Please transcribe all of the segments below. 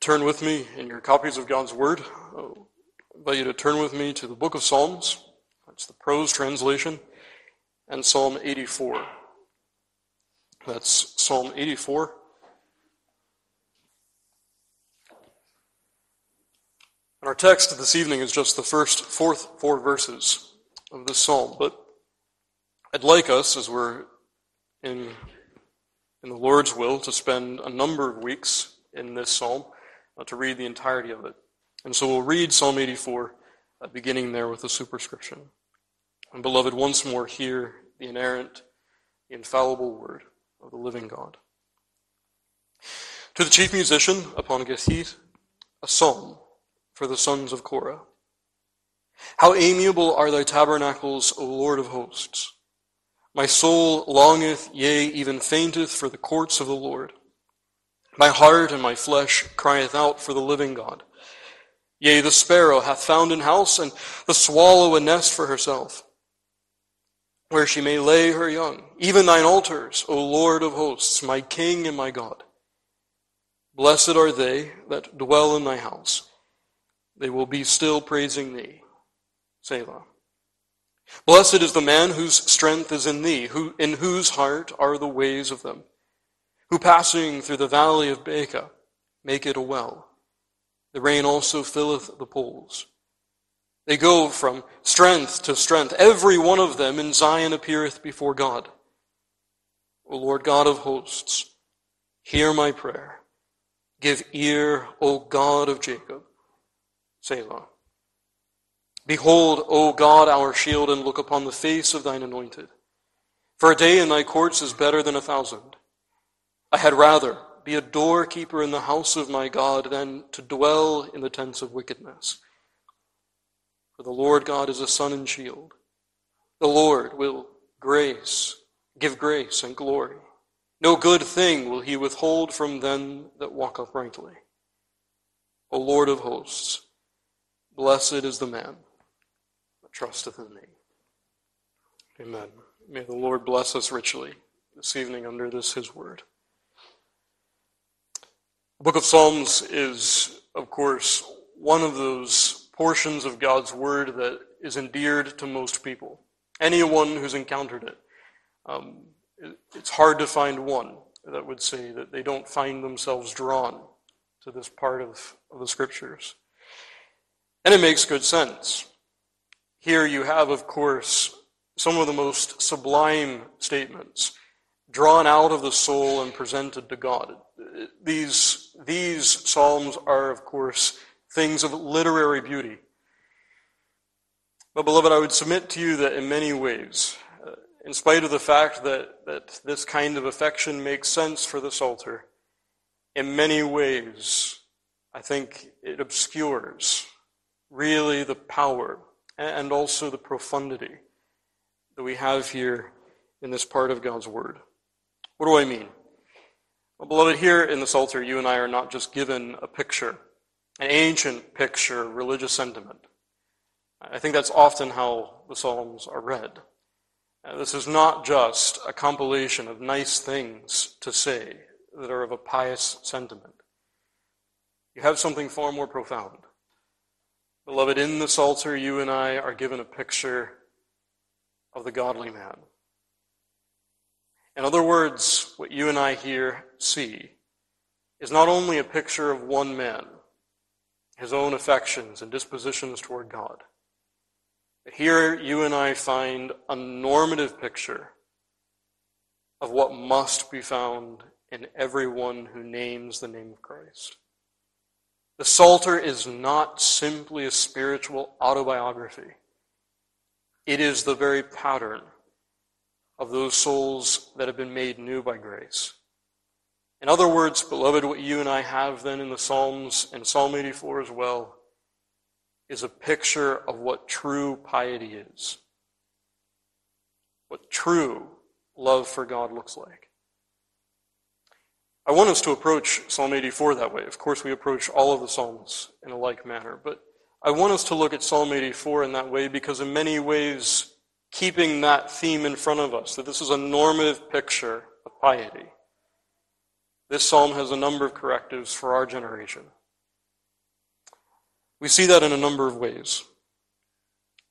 Turn with me in your copies of God's Word, I invite you to turn with me to the book of Psalms. That's the prose translation, and Psalm 84. That's Psalm 84. And our text this evening is just the first fourth four verses of this psalm, but I'd like us, as we're in, in the Lord's will, to spend a number of weeks in this psalm uh, to read the entirety of it. And so we'll read Psalm 84, uh, beginning there with the superscription. And beloved, once more hear the inerrant, the infallible word of the living God. To the chief musician upon Gittith, a psalm for the sons of Korah. How amiable are thy tabernacles, O Lord of hosts! My soul longeth, yea, even fainteth for the courts of the Lord. My heart and my flesh crieth out for the living God. Yea, the sparrow hath found an house, and the swallow a nest for herself, where she may lay her young. Even thine altars, O Lord of hosts, my King and my God. Blessed are they that dwell in thy house. They will be still praising thee. Selah. Blessed is the man whose strength is in thee, who, in whose heart are the ways of them, who passing through the valley of Baca make it a well. The rain also filleth the pools. They go from strength to strength. Every one of them in Zion appeareth before God. O Lord God of hosts, hear my prayer. Give ear, O God of Jacob. Selah. Behold, O God, our shield, and look upon the face of thine anointed. For a day in thy courts is better than a thousand. I had rather be a doorkeeper in the house of my God than to dwell in the tents of wickedness. For the Lord God is a sun and shield. The Lord will grace, give grace and glory. No good thing will he withhold from them that walk uprightly. O Lord of hosts, blessed is the man that trusteth in thee. Amen. May the Lord bless us richly this evening under this his word. The book of Psalms is, of course, one of those portions of God's word that is endeared to most people. Anyone who's encountered it. Um, it's hard to find one that would say that they don't find themselves drawn to this part of, of the scriptures. And it makes good sense. Here you have, of course, some of the most sublime statements drawn out of the soul and presented to God. These, these psalms are, of course, things of literary beauty. But, beloved, I would submit to you that in many ways, uh, in spite of the fact that, that this kind of affection makes sense for the Psalter, in many ways, I think it obscures really the power and also the profundity that we have here in this part of God's Word. What do I mean? Well, beloved, here in the Psalter, you and I are not just given a picture, an ancient picture religious sentiment. I think that's often how the Psalms are read. Uh, this is not just a compilation of nice things to say that are of a pious sentiment. You have something far more profound. Beloved, in the Psalter, you and I are given a picture of the godly man. In other words, what you and I here see is not only a picture of one man, his own affections and dispositions toward God. But here you and I find a normative picture of what must be found in everyone who names the name of Christ. The Psalter is not simply a spiritual autobiography. It is the very pattern of those souls that have been made new by grace. In other words, beloved, what you and I have then in the Psalms and Psalm 84 as well is a picture of what true piety is. What true love for God looks like. I want us to approach Psalm 84 that way. Of course, we approach all of the Psalms in a like manner, but I want us to look at Psalm 84 in that way because, in many ways, keeping that theme in front of us, that this is a normative picture of piety, this psalm has a number of correctives for our generation. We see that in a number of ways.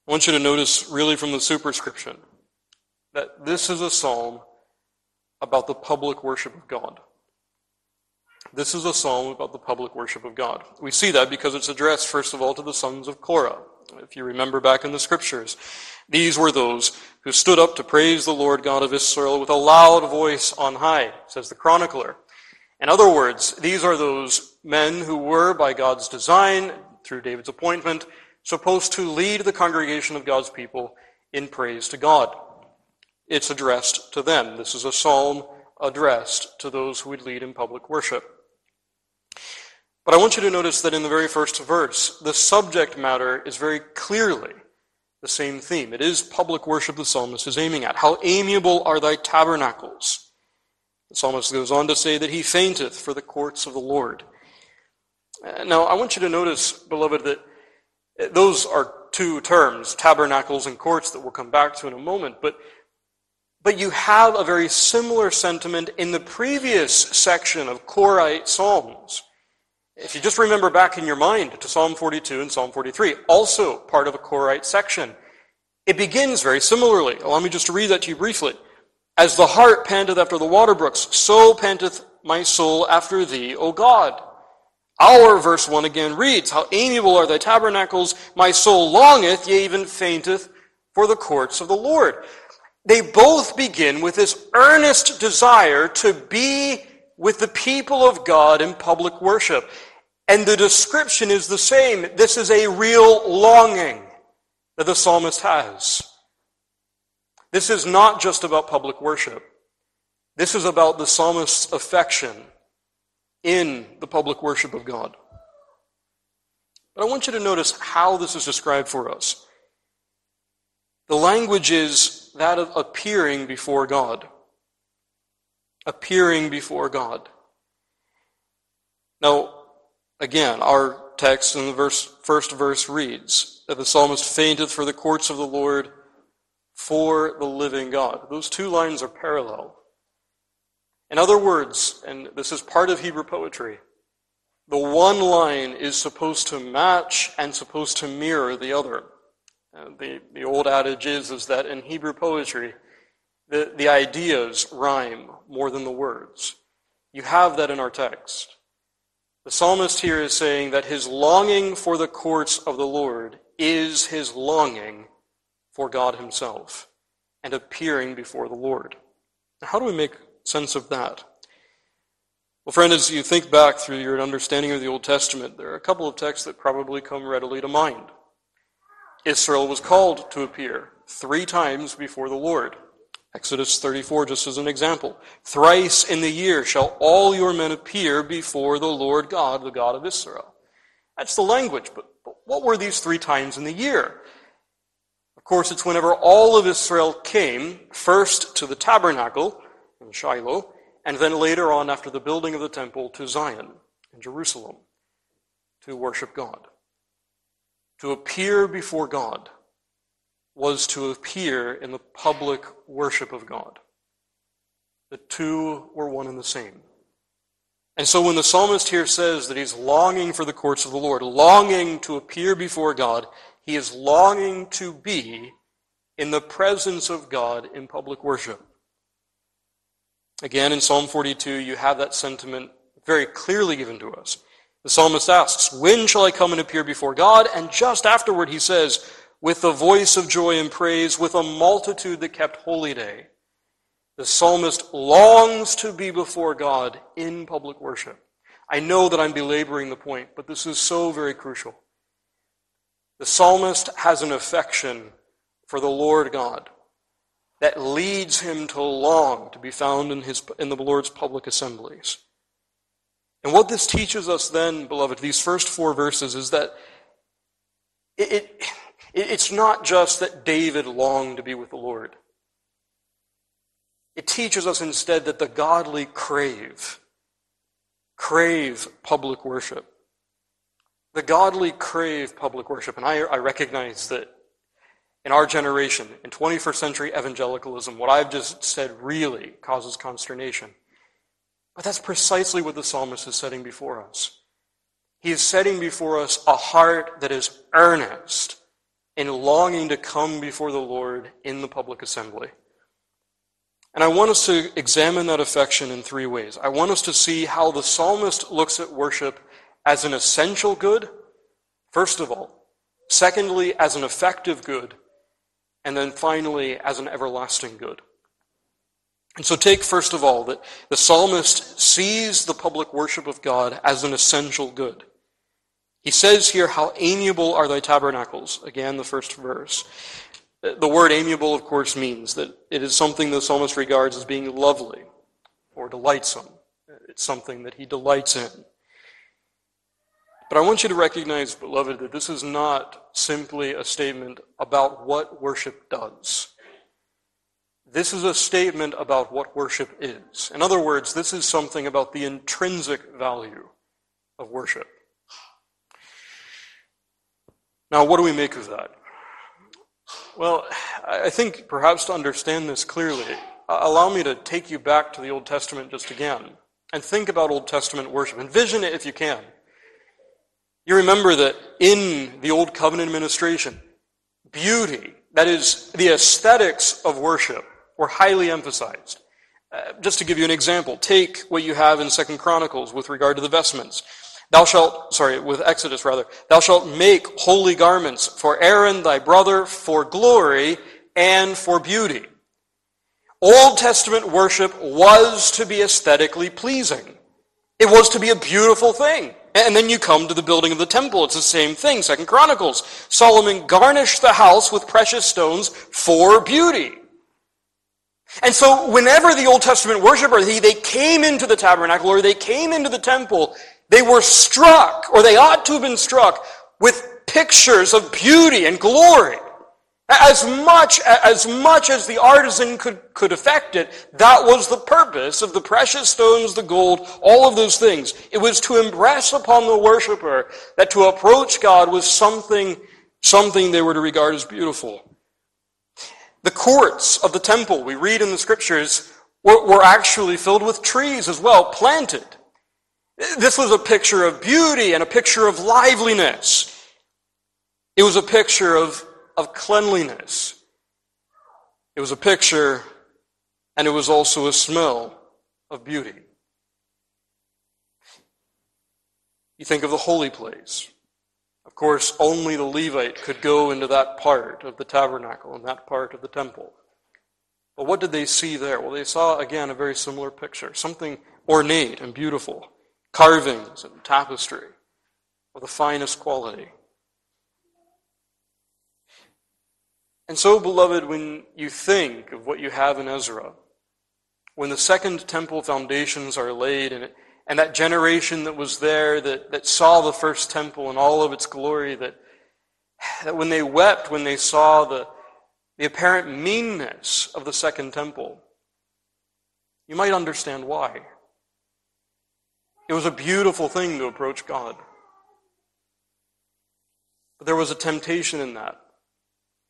I want you to notice, really, from the superscription, that this is a psalm about the public worship of God. This is a psalm about the public worship of God. We see that because it's addressed, first of all, to the sons of Korah. If you remember back in the scriptures, these were those who stood up to praise the Lord God of Israel with a loud voice on high, says the chronicler. In other words, these are those men who were, by God's design, through David's appointment, supposed to lead the congregation of God's people in praise to God. It's addressed to them. This is a psalm addressed to those who would lead in public worship. But I want you to notice that in the very first verse, the subject matter is very clearly the same theme. It is public worship the psalmist is aiming at. How amiable are thy tabernacles! The psalmist goes on to say that he fainteth for the courts of the Lord. Now, I want you to notice, beloved, that those are two terms, tabernacles and courts, that we'll come back to in a moment. But, but you have a very similar sentiment in the previous section of Korite Psalms. If you just remember back in your mind to Psalm 42 and Psalm 43, also part of a Korite section, it begins very similarly. Allow me just to read that to you briefly. As the hart panteth after the water brooks, so panteth my soul after thee, O God. Our verse 1 again reads, How amiable are thy tabernacles, my soul longeth, yea, even fainteth for the courts of the Lord. They both begin with this earnest desire to be with the people of God in public worship. And the description is the same. This is a real longing that the psalmist has. This is not just about public worship. This is about the psalmist's affection in the public worship of God. But I want you to notice how this is described for us. The language is that of appearing before God. Appearing before God. Now, again, our text in the verse, first verse reads that the psalmist fainteth for the courts of the Lord for the living God. Those two lines are parallel. In other words, and this is part of Hebrew poetry, the one line is supposed to match and supposed to mirror the other. Uh, the, the old adage is, is that in Hebrew poetry, the, the ideas rhyme more than the words. You have that in our text. The psalmist here is saying that his longing for the courts of the Lord is his longing for God himself and appearing before the Lord. Now, how do we make sense of that? Well, friend, as you think back through your understanding of the Old Testament, there are a couple of texts that probably come readily to mind. Israel was called to appear three times before the Lord. Exodus 34, just as an example. Thrice in the year shall all your men appear before the Lord God, the God of Israel. That's the language, but, but what were these three times in the year? Of course, it's whenever all of Israel came, first to the tabernacle, in Shiloh, and then later on, after the building of the temple, to Zion in Jerusalem to worship God. To appear before God was to appear in the public worship of God. The two were one and the same. And so when the psalmist here says that he's longing for the courts of the Lord, longing to appear before God, he is longing to be in the presence of God in public worship. Again, in Psalm 42, you have that sentiment very clearly given to us. The psalmist asks, When shall I come and appear before God? And just afterward, he says, With the voice of joy and praise, with a multitude that kept holy day. The psalmist longs to be before God in public worship. I know that I'm belaboring the point, but this is so very crucial. The psalmist has an affection for the Lord God that leads him to long to be found in, his, in the Lord's public assemblies. And what this teaches us then, beloved, these first four verses, is that it, it, it's not just that David longed to be with the Lord. It teaches us instead that the godly crave, crave public worship. The godly crave public worship. And I, I recognize that in our generation, in 21st century evangelicalism, what I've just said really causes consternation. But that's precisely what the psalmist is setting before us. He is setting before us a heart that is earnest in longing to come before the Lord in the public assembly. And I want us to examine that affection in three ways. I want us to see how the psalmist looks at worship as an essential good, first of all. Secondly, as an effective good. And then finally, as an everlasting good. And so take first of all that the psalmist sees the public worship of God as an essential good. He says here, How amiable are thy tabernacles. Again, the first verse. The word amiable, of course, means that it is something the psalmist regards as being lovely or delightsome. It's something that he delights in. But I want you to recognize, beloved, that this is not simply a statement about what worship does. This is a statement about what worship is. In other words, this is something about the intrinsic value of worship. Now, what do we make of that? Well, I think perhaps to understand this clearly, allow me to take you back to the Old Testament just again and think about Old Testament worship. Envision it if you can. You remember that in the Old Covenant administration, beauty, that is, the aesthetics of worship, were highly emphasized. Uh, just to give you an example, take what you have in Second Chronicles with regard to the vestments. Thou shalt, sorry, with Exodus rather, thou shalt make holy garments for Aaron thy brother for glory and for beauty. Old Testament worship was to be aesthetically pleasing. It was to be a beautiful thing. And then you come to the building of the temple. It's the same thing. Second Chronicles. Solomon garnished the house with precious stones for beauty. And so whenever the Old Testament worshiper, they came into the tabernacle or they came into the temple, they were struck, or they ought to have been struck, with pictures of beauty and glory. As much, as much as the artisan could, could affect it, that was the purpose of the precious stones, the gold, all of those things. It was to impress upon the worshiper that to approach God was something, something they were to regard as beautiful. The courts of the temple, we read in the scriptures, were, were actually filled with trees as well, planted. This was a picture of beauty and a picture of liveliness. It was a picture of, of cleanliness. It was a picture, and it was also a smell of beauty. You think of the holy place. Of course, only the Levite could go into that part of the tabernacle and that part of the temple. But what did they see there? Well, they saw again a very similar picture, something ornate and beautiful carvings and tapestry of the finest quality. And so, beloved, when you think of what you have in Ezra, when the second temple foundations are laid and, and that generation that was there that, that saw the first temple in all of its glory, that, that when they wept when they saw the, the apparent meanness of the second temple, you might understand why. It was a beautiful thing to approach God. But there was a temptation in that,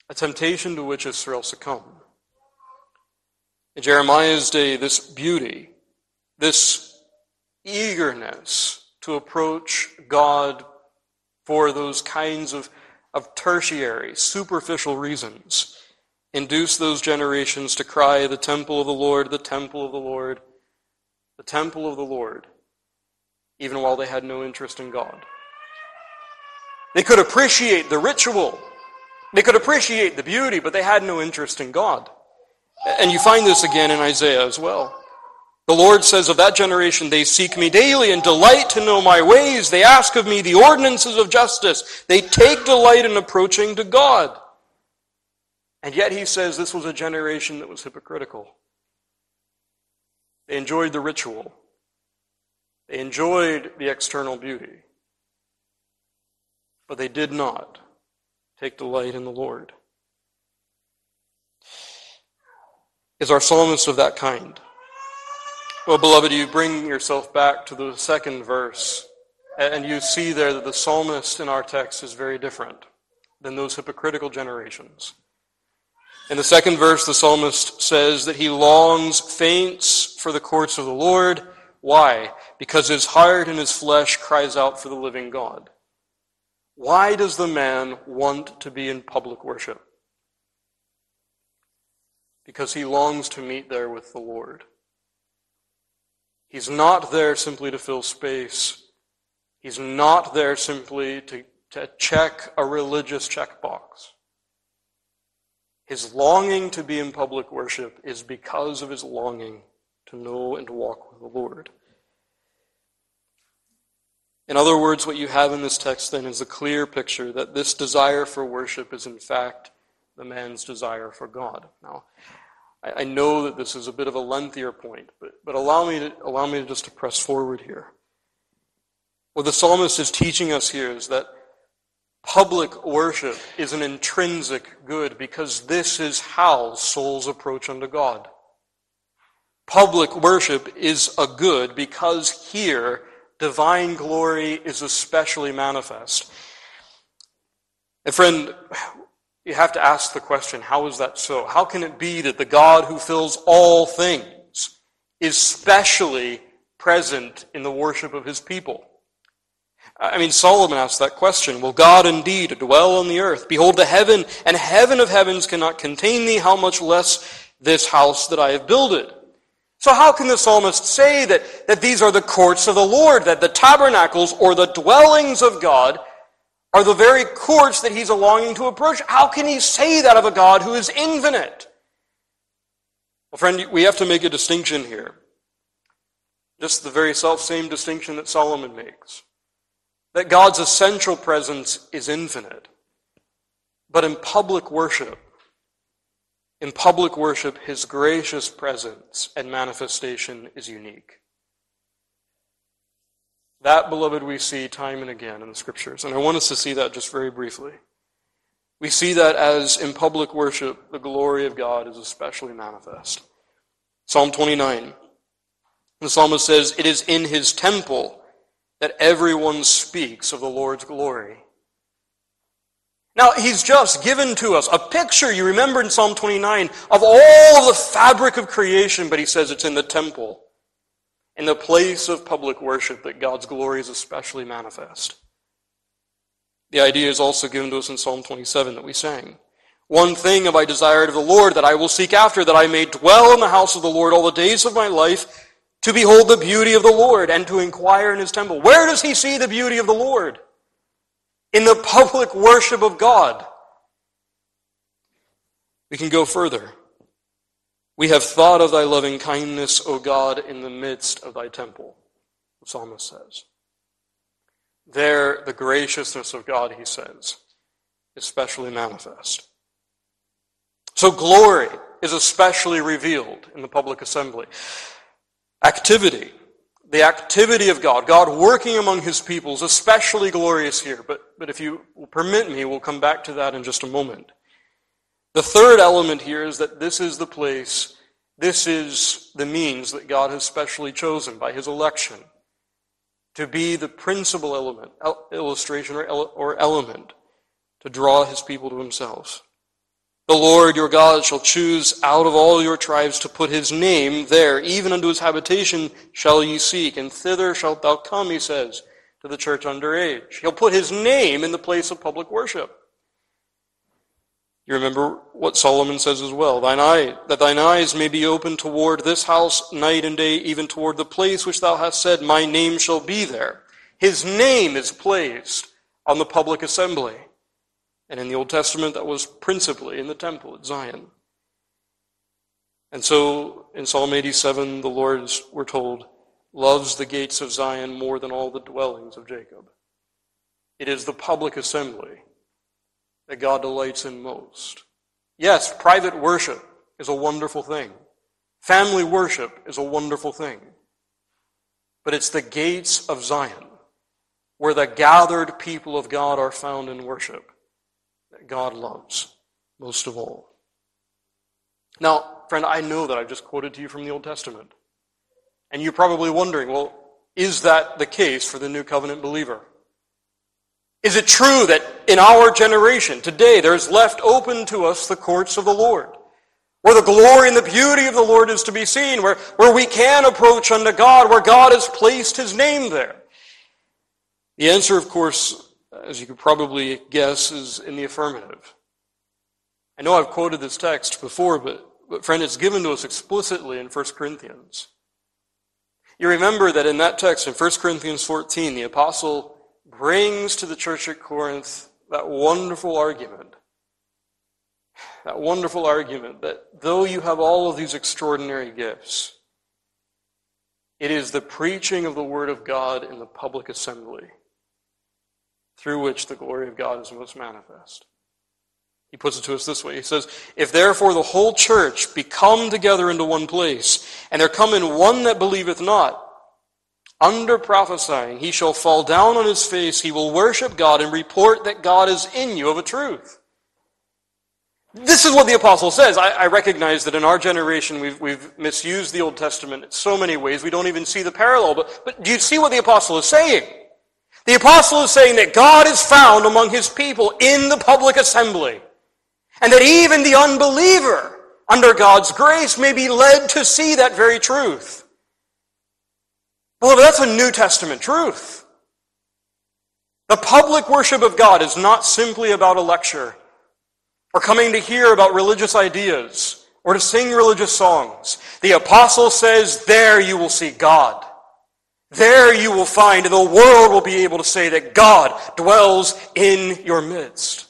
a temptation to which Israel succumbed. In Jeremiah's day, this beauty, this eagerness to approach God for those kinds of, of tertiary, superficial reasons, induced those generations to cry, The temple of the Lord, the temple of the Lord, the temple of the Lord even while they had no interest in God. They could appreciate the ritual. They could appreciate the beauty, but they had no interest in God. And you find this again in Isaiah as well. The Lord says of that generation, they seek me daily and delight to know my ways. They ask of me the ordinances of justice. They take delight in approaching to God. And yet he says this was a generation that was hypocritical. They enjoyed the ritual. They enjoyed the external beauty, but they did not take delight in the Lord. Is our psalmist of that kind? Well, beloved, you bring yourself back to the second verse, and you see there that the psalmist in our text is very different than those hypocritical generations. In the second verse, the psalmist says that he longs, faints for the courts of the Lord Why? Because his heart and his flesh cries out for the living God. Why does the man want to be in public worship? Because he longs to meet there with the Lord. He's not there simply to fill space. He's not there simply to, to check a religious checkbox. His longing to be in public worship is because of his longing to know and to walk with the Lord. In other words, what you have in this text then is a clear picture that this desire for worship is in fact the man's desire for God. Now, I, know that this is a bit of a lengthier point, but, but allow, me to, allow me to just to press forward here. What the psalmist is teaching us here is that public worship is an intrinsic good because this is how souls approach unto God. Public worship is a good because here divine glory is especially manifest. And friend, you have to ask the question, how is that so? How can it be that the God who fills all things is specially present in the worship of his people? I mean, Solomon asked that question. Will God indeed dwell on the earth? Behold, the heaven and heaven of heavens cannot contain thee. How much less this house that I have builded? So how can the psalmist say that, that these are the courts of the Lord, that the tabernacles or the dwellings of God are the very courts that he's longing to approach? How can he say that of a God who is infinite? Well, friend, we have to make a distinction here. Just the very self same distinction that Solomon makes. That God's essential presence is infinite. But in public worship, in public worship, his gracious presence and manifestation is unique. That, beloved, we see time and again in the scriptures. And I want us to see that just very briefly. We see that as in public worship, the glory of God is especially manifest. Psalm 29. The psalmist says, It is in his temple that everyone speaks of the Lord's glory. Now, he's just given to us a picture, you remember in Psalm 29, of all the fabric of creation, but he says it's in the temple, in the place of public worship, that God's glory is especially manifest. The idea is also given to us in Psalm 27 that we sang. One thing have I desired of the Lord that I will seek after, that I may dwell in the house of the Lord all the days of my life, to behold the beauty of the Lord and to inquire in his temple. Where does he see the beauty of the Lord? In the public worship of God. We can go further. We have thought of thy loving kindness, O God, in the midst of thy temple, the psalmist says. There, the graciousness of God, he says, is specially manifest. So glory is especially revealed in the public assembly. Activity the activity of God, God working among his people is especially glorious here. But, but if you will permit me, we'll come back to that in just a moment. The third element here is that this is the place, this is the means that God has specially chosen by his election to be the principal element, illustration, or, or element to draw his people to himself. The Lord your God shall choose out of all your tribes to put his name there, even unto his habitation shall ye seek, and thither shalt thou come, he says, to the church under age. He'll put his name in the place of public worship. You remember what Solomon says as well, thine eye, that thine eyes may be open toward this house night and day, even toward the place which thou hast said, my name shall be there. His name is placed on the public assembly. And in the Old Testament, that was principally in the temple at Zion. And so in Psalm 87, the Lord's, we're told, loves the gates of Zion more than all the dwellings of Jacob. It is the public assembly that God delights in most. Yes, private worship is a wonderful thing. Family worship is a wonderful thing. But it's the gates of Zion where the gathered people of God are found in worship that God loves most of all. Now, friend, I know that I've just quoted to you from the Old Testament. And you're probably wondering, well, is that the case for the New Covenant believer? Is it true that in our generation, today, there is left open to us the courts of the Lord, where the glory and the beauty of the Lord is to be seen, where, where we can approach unto God, where God has placed his name there? The answer, of course, as you could probably guess, is in the affirmative. I know I've quoted this text before, but, but friend, it's given to us explicitly in 1 Corinthians. You remember that in that text in 1 Corinthians 14, the apostle brings to the church at Corinth that wonderful argument. That wonderful argument that though you have all of these extraordinary gifts, it is the preaching of the Word of God in the public assembly through which the glory of God is most manifest. He puts it to us this way. He says, If therefore the whole church be come together into one place, and there come in one that believeth not, under prophesying, he shall fall down on his face, he will worship God, and report that God is in you of a truth. This is what the apostle says. I, I recognize that in our generation we've, we've misused the Old Testament in so many ways we don't even see the parallel. But, but do you see what the apostle is saying? The apostle is saying that God is found among his people in the public assembly. And that even the unbeliever, under God's grace, may be led to see that very truth. Beloved, that's a New Testament truth. The public worship of God is not simply about a lecture or coming to hear about religious ideas or to sing religious songs. The apostle says, there you will see God. There you will find, and the world will be able to say that God dwells in your midst.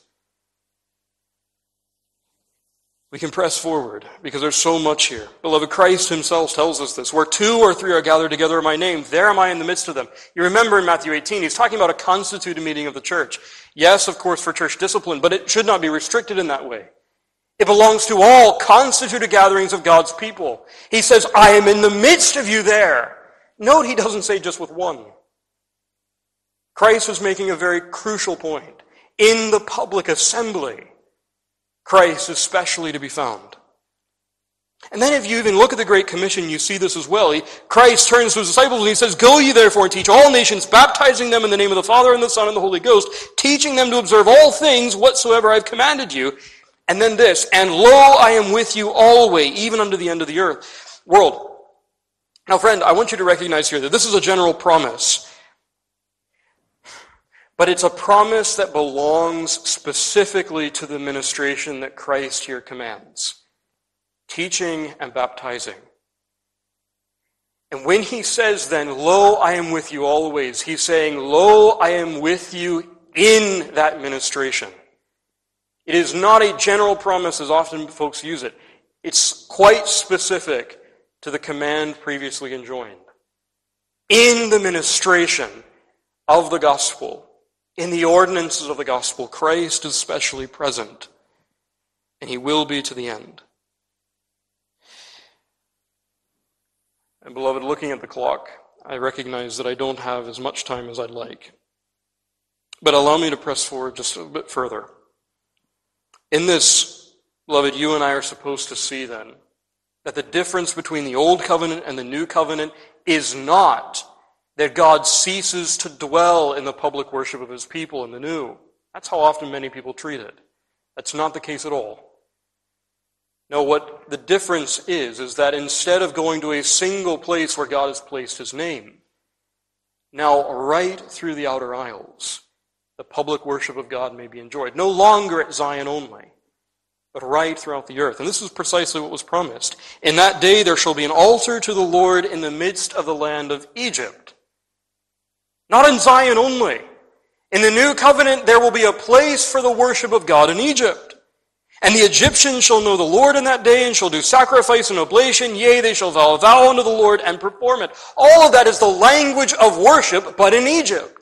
We can press forward because there's so much here. Beloved, Christ himself tells us this. Where two or three are gathered together in my name, there am I in the midst of them. You remember in Matthew 18, he's talking about a constituted meeting of the church. Yes, of course, for church discipline, but it should not be restricted in that way. It belongs to all constituted gatherings of God's people. He says, I am in the midst of you there. Note he doesn't say just with one. Christ was making a very crucial point. In the public assembly, Christ is specially to be found. And then if you even look at the Great Commission, you see this as well. He, Christ turns to his disciples and he says, Go ye therefore and teach all nations, baptizing them in the name of the Father and the Son and the Holy Ghost, teaching them to observe all things whatsoever I have commanded you. And then this, and lo, I am with you always, even unto the end of the earth, world. Now friend, I want you to recognize here that this is a general promise. But it's a promise that belongs specifically to the ministration that Christ here commands teaching and baptizing. And when he says then, Lo, I am with you always, he's saying, Lo, I am with you in that ministration. It is not a general promise as often folks use it. It's quite specific to the command previously enjoined. In the ministration of the gospel, in the ordinances of the gospel, Christ is specially present, and he will be to the end. And beloved, looking at the clock, I recognize that I don't have as much time as I'd like. But allow me to press forward just a bit further. In this, beloved, you and I are supposed to see then that the difference between the old covenant and the new covenant is not that God ceases to dwell in the public worship of his people in the new. That's how often many people treat it. That's not the case at all. No, what the difference is, is that instead of going to a single place where God has placed his name, now right through the outer aisles, the public worship of God may be enjoyed. No longer at Zion only, but right throughout the earth. And this is precisely what was promised. In that day there shall be an altar to the Lord in the midst of the land of Egypt. Not in Zion only. In the new covenant, there will be a place for the worship of God in Egypt. And the Egyptians shall know the Lord in that day and shall do sacrifice and oblation. Yea, they shall vow a vow unto the Lord and perform it. All of that is the language of worship, but in Egypt.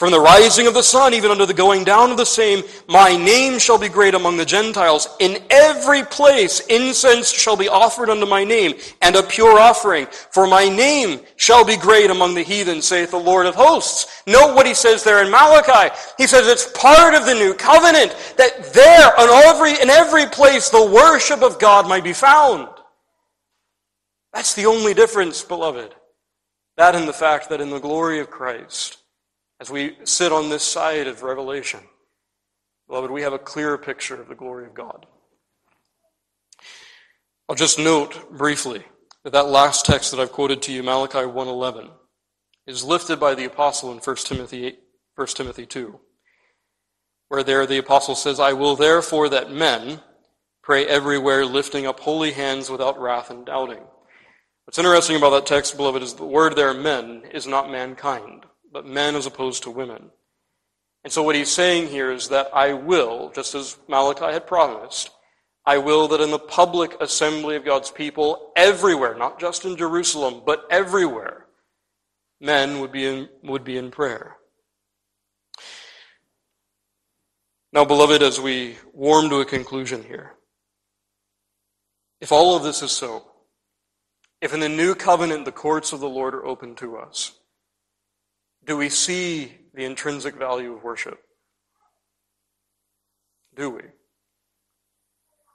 From the rising of the sun even unto the going down of the same, my name shall be great among the Gentiles. In every place incense shall be offered unto my name, and a pure offering. For my name shall be great among the heathen, saith the Lord of hosts. Note what he says there in Malachi. He says it's part of the new covenant that there, in every, in every place, the worship of God might be found. That's the only difference, beloved. That and the fact that in the glory of Christ, as we sit on this side of Revelation, beloved, we have a clearer picture of the glory of God. I'll just note briefly that that last text that I've quoted to you, Malachi 1.11, is lifted by the apostle in 1 Timothy, 1 Timothy 2, where there the apostle says, I will therefore that men pray everywhere, lifting up holy hands without wrath and doubting. What's interesting about that text, beloved, is the word there, men, is not mankind, but men as opposed to women. And so what he's saying here is that I will, just as Malachi had promised, I will that in the public assembly of God's people, everywhere, not just in Jerusalem, but everywhere, men would be in, would be in prayer. Now, beloved, as we warm to a conclusion here, if all of this is so, if in the new covenant the courts of the Lord are open to us, do we see the intrinsic value of worship? Do we?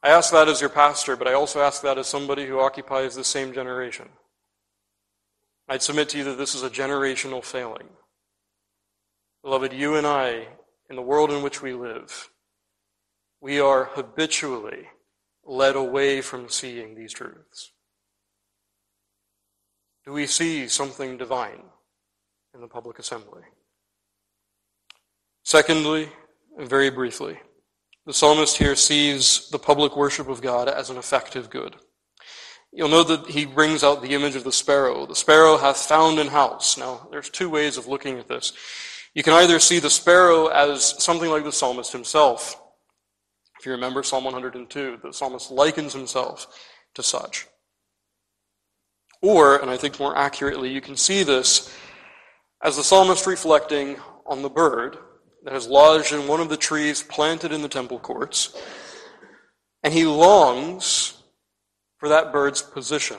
I ask that as your pastor, but I also ask that as somebody who occupies the same generation. I'd submit to you that this is a generational failing. Beloved, you and I, in the world in which we live, we are habitually led away from seeing these truths. Do we see something divine in the public assembly? Secondly, and very briefly, the psalmist here sees the public worship of God as an effective good. You'll know that he brings out the image of the sparrow. The sparrow hath found an house. Now, there's two ways of looking at this. You can either see the sparrow as something like the psalmist himself. If you remember Psalm 102, the psalmist likens himself to such. Or, and I think more accurately, you can see this as the psalmist reflecting on the bird that has lodged in one of the trees planted in the temple courts, and he longs for that bird's position.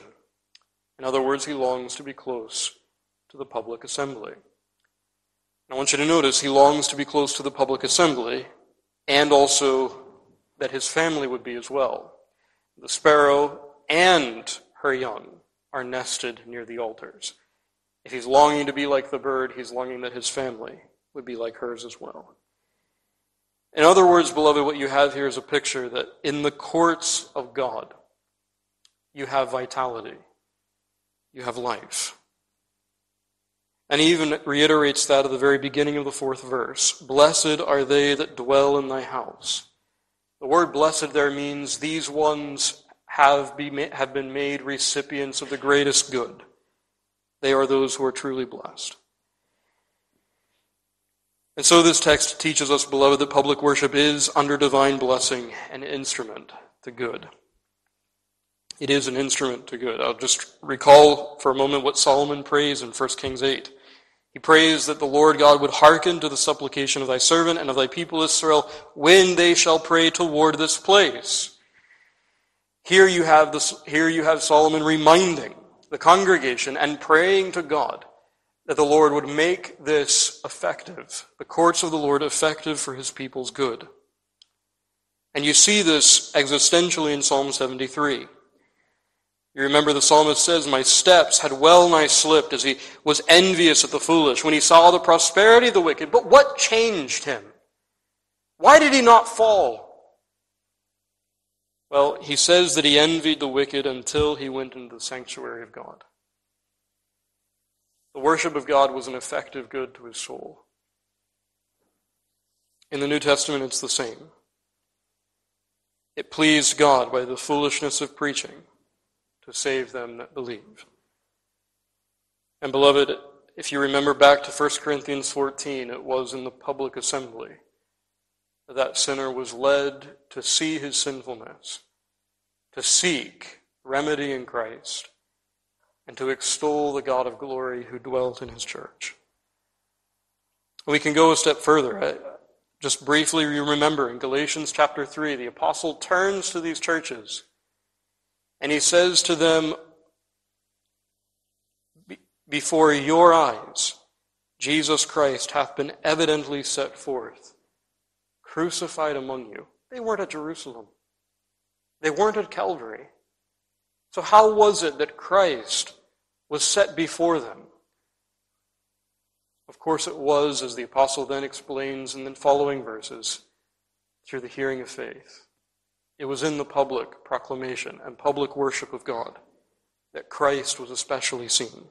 In other words, he longs to be close to the public assembly. I want you to notice he longs to be close to the public assembly and also that his family would be as well. The sparrow and her young are nested near the altars. If he's longing to be like the bird, he's longing that his family would be like hers as well. In other words, beloved, what you have here is a picture that in the courts of God, you have vitality, you have life. And he even reiterates that at the very beginning of the fourth verse Blessed are they that dwell in thy house. The word blessed there means these ones have, have been made recipients of the greatest good. They are those who are truly blessed. And so this text teaches us, beloved, that public worship is, under divine blessing, an instrument to good. It is an instrument to good. I'll just recall for a moment what Solomon prays in 1 Kings 8. He prays that the Lord God would hearken to the supplication of thy servant and of thy people Israel when they shall pray toward this place. Here you have this, here you have Solomon reminding the congregation and praying to God that the Lord would make this effective, the courts of the Lord effective for his people's good. And you see this existentially in Psalm 73. You remember the psalmist says, My steps had well nigh slipped as he was envious of the foolish when he saw the prosperity of the wicked. But what changed him? Why did he not fall? Well, he says that he envied the wicked until he went into the sanctuary of God. The worship of God was an effective good to his soul. In the New Testament, it's the same. It pleased God by the foolishness of preaching to save them that believe. And, beloved, if you remember back to 1 Corinthians 14, it was in the public assembly that sinner was led to see his sinfulness, to seek remedy in Christ, and to extol the God of glory who dwelt in his church. We can go a step further. Just briefly, you remember in Galatians chapter 3, the apostle turns to these churches and he says to them, Before your eyes, Jesus Christ hath been evidently set forth crucified among you. They weren't at Jerusalem. They weren't at Calvary. So, how was it that Christ was set before them? Of course, it was, as the apostle then explains in the following verses, through the hearing of faith. It was in the public proclamation and public worship of God that Christ was especially seen.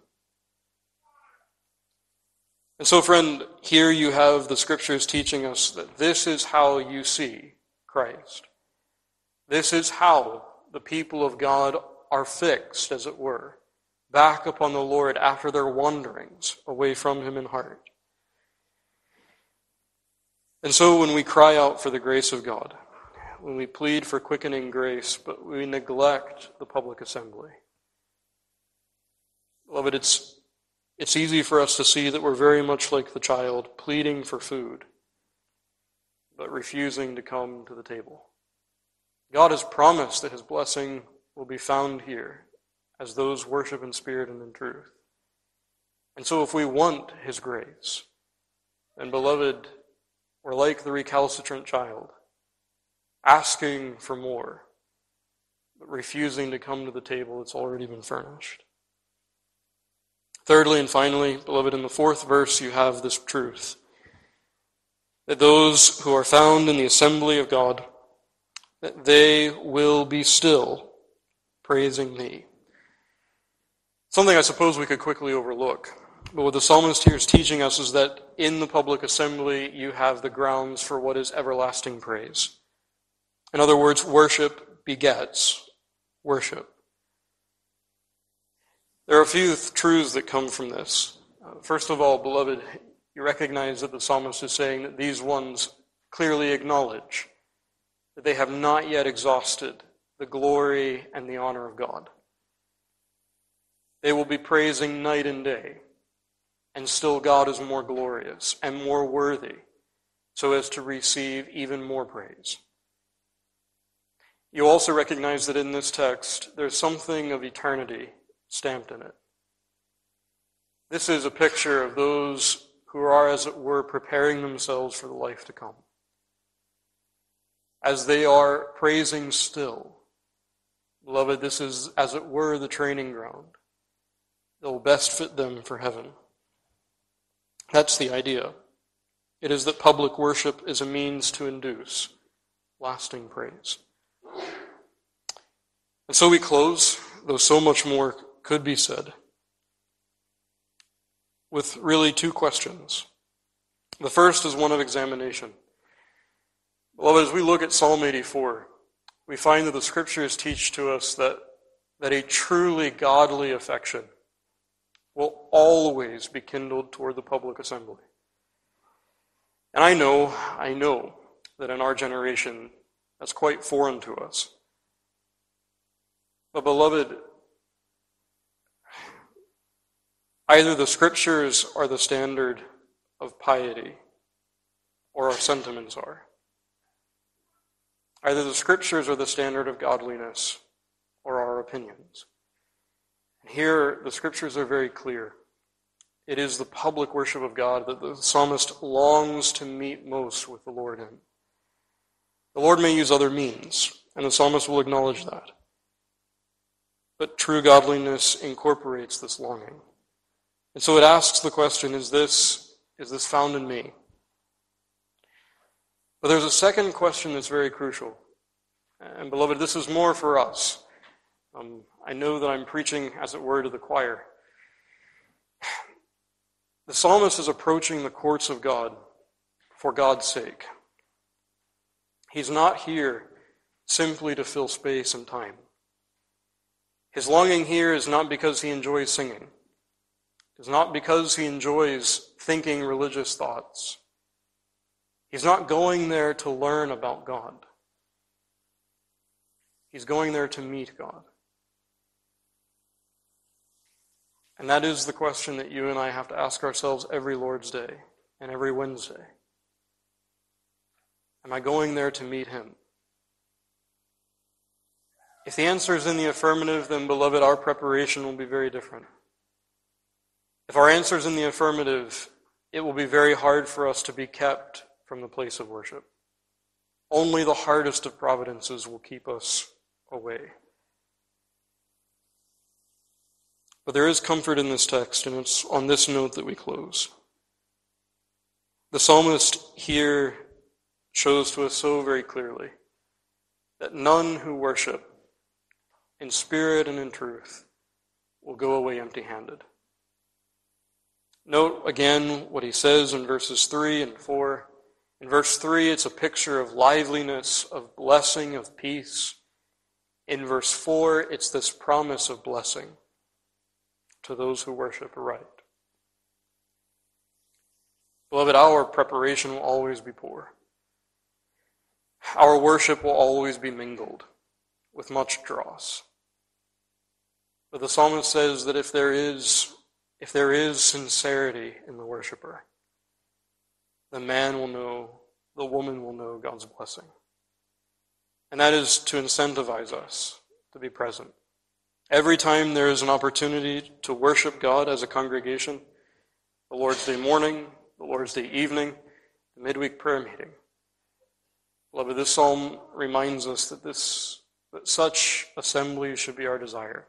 And so, friend, here you have the scriptures teaching us that this is how you see Christ. This is how the people of God are fixed, as it were, back upon the Lord after their wanderings away from Him in heart. And so, when we cry out for the grace of God, when we plead for quickening grace, but we neglect the public assembly, beloved, it's it's easy for us to see that we're very much like the child pleading for food, but refusing to come to the table. God has promised that his blessing will be found here as those worship in spirit and in truth. And so, if we want his grace, then, beloved, we're like the recalcitrant child, asking for more, but refusing to come to the table that's already been furnished. Thirdly and finally, beloved, in the fourth verse, you have this truth that those who are found in the assembly of God, that they will be still praising thee. Something I suppose we could quickly overlook. But what the psalmist here is teaching us is that in the public assembly, you have the grounds for what is everlasting praise. In other words, worship begets worship. There are a few th- truths that come from this. Uh, first of all, beloved, you recognize that the psalmist is saying that these ones clearly acknowledge that they have not yet exhausted the glory and the honor of God. They will be praising night and day, and still God is more glorious and more worthy, so as to receive even more praise. You also recognize that in this text, there's something of eternity stamped in it. This is a picture of those who are, as it were, preparing themselves for the life to come. As they are praising still, beloved, this is, as it were, the training ground that will best fit them for heaven. That's the idea. It is that public worship is a means to induce lasting praise. And so we close, though so much more could be said with really two questions. The first is one of examination. Beloved, as we look at Psalm 84, we find that the scriptures teach to us that, that a truly godly affection will always be kindled toward the public assembly. And I know, I know that in our generation that's quite foreign to us. But, beloved, Either the scriptures are the standard of piety, or our sentiments are. Either the scriptures are the standard of godliness, or our opinions. And here, the scriptures are very clear. It is the public worship of God that the psalmist longs to meet most with the Lord in. The Lord may use other means, and the psalmist will acknowledge that. But true godliness incorporates this longing. And so it asks the question is this, is this found in me? But there's a second question that's very crucial. And beloved, this is more for us. Um, I know that I'm preaching, as it were, to the choir. The psalmist is approaching the courts of God for God's sake. He's not here simply to fill space and time. His longing here is not because he enjoys singing. It's not because he enjoys thinking religious thoughts. He's not going there to learn about God. He's going there to meet God. And that is the question that you and I have to ask ourselves every Lord's Day and every Wednesday. Am I going there to meet Him? If the answer is in the affirmative, then, beloved, our preparation will be very different. If our answer is in the affirmative, it will be very hard for us to be kept from the place of worship. Only the hardest of providences will keep us away. But there is comfort in this text, and it's on this note that we close. The psalmist here shows to us so very clearly that none who worship in spirit and in truth will go away empty handed. Note again what he says in verses 3 and 4. In verse 3, it's a picture of liveliness, of blessing, of peace. In verse 4, it's this promise of blessing to those who worship aright. Beloved, our preparation will always be poor. Our worship will always be mingled with much dross. But the psalmist says that if there is if there is sincerity in the worshiper, the man will know, the woman will know God's blessing. And that is to incentivize us to be present. Every time there is an opportunity to worship God as a congregation, the Lord's Day morning, the Lord's Day evening, the midweek prayer meeting. Beloved, this psalm reminds us that this that such assembly should be our desire.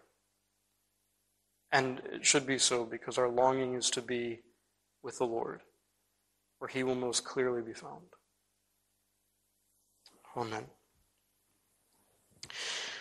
And it should be so because our longing is to be with the Lord, where He will most clearly be found. Amen.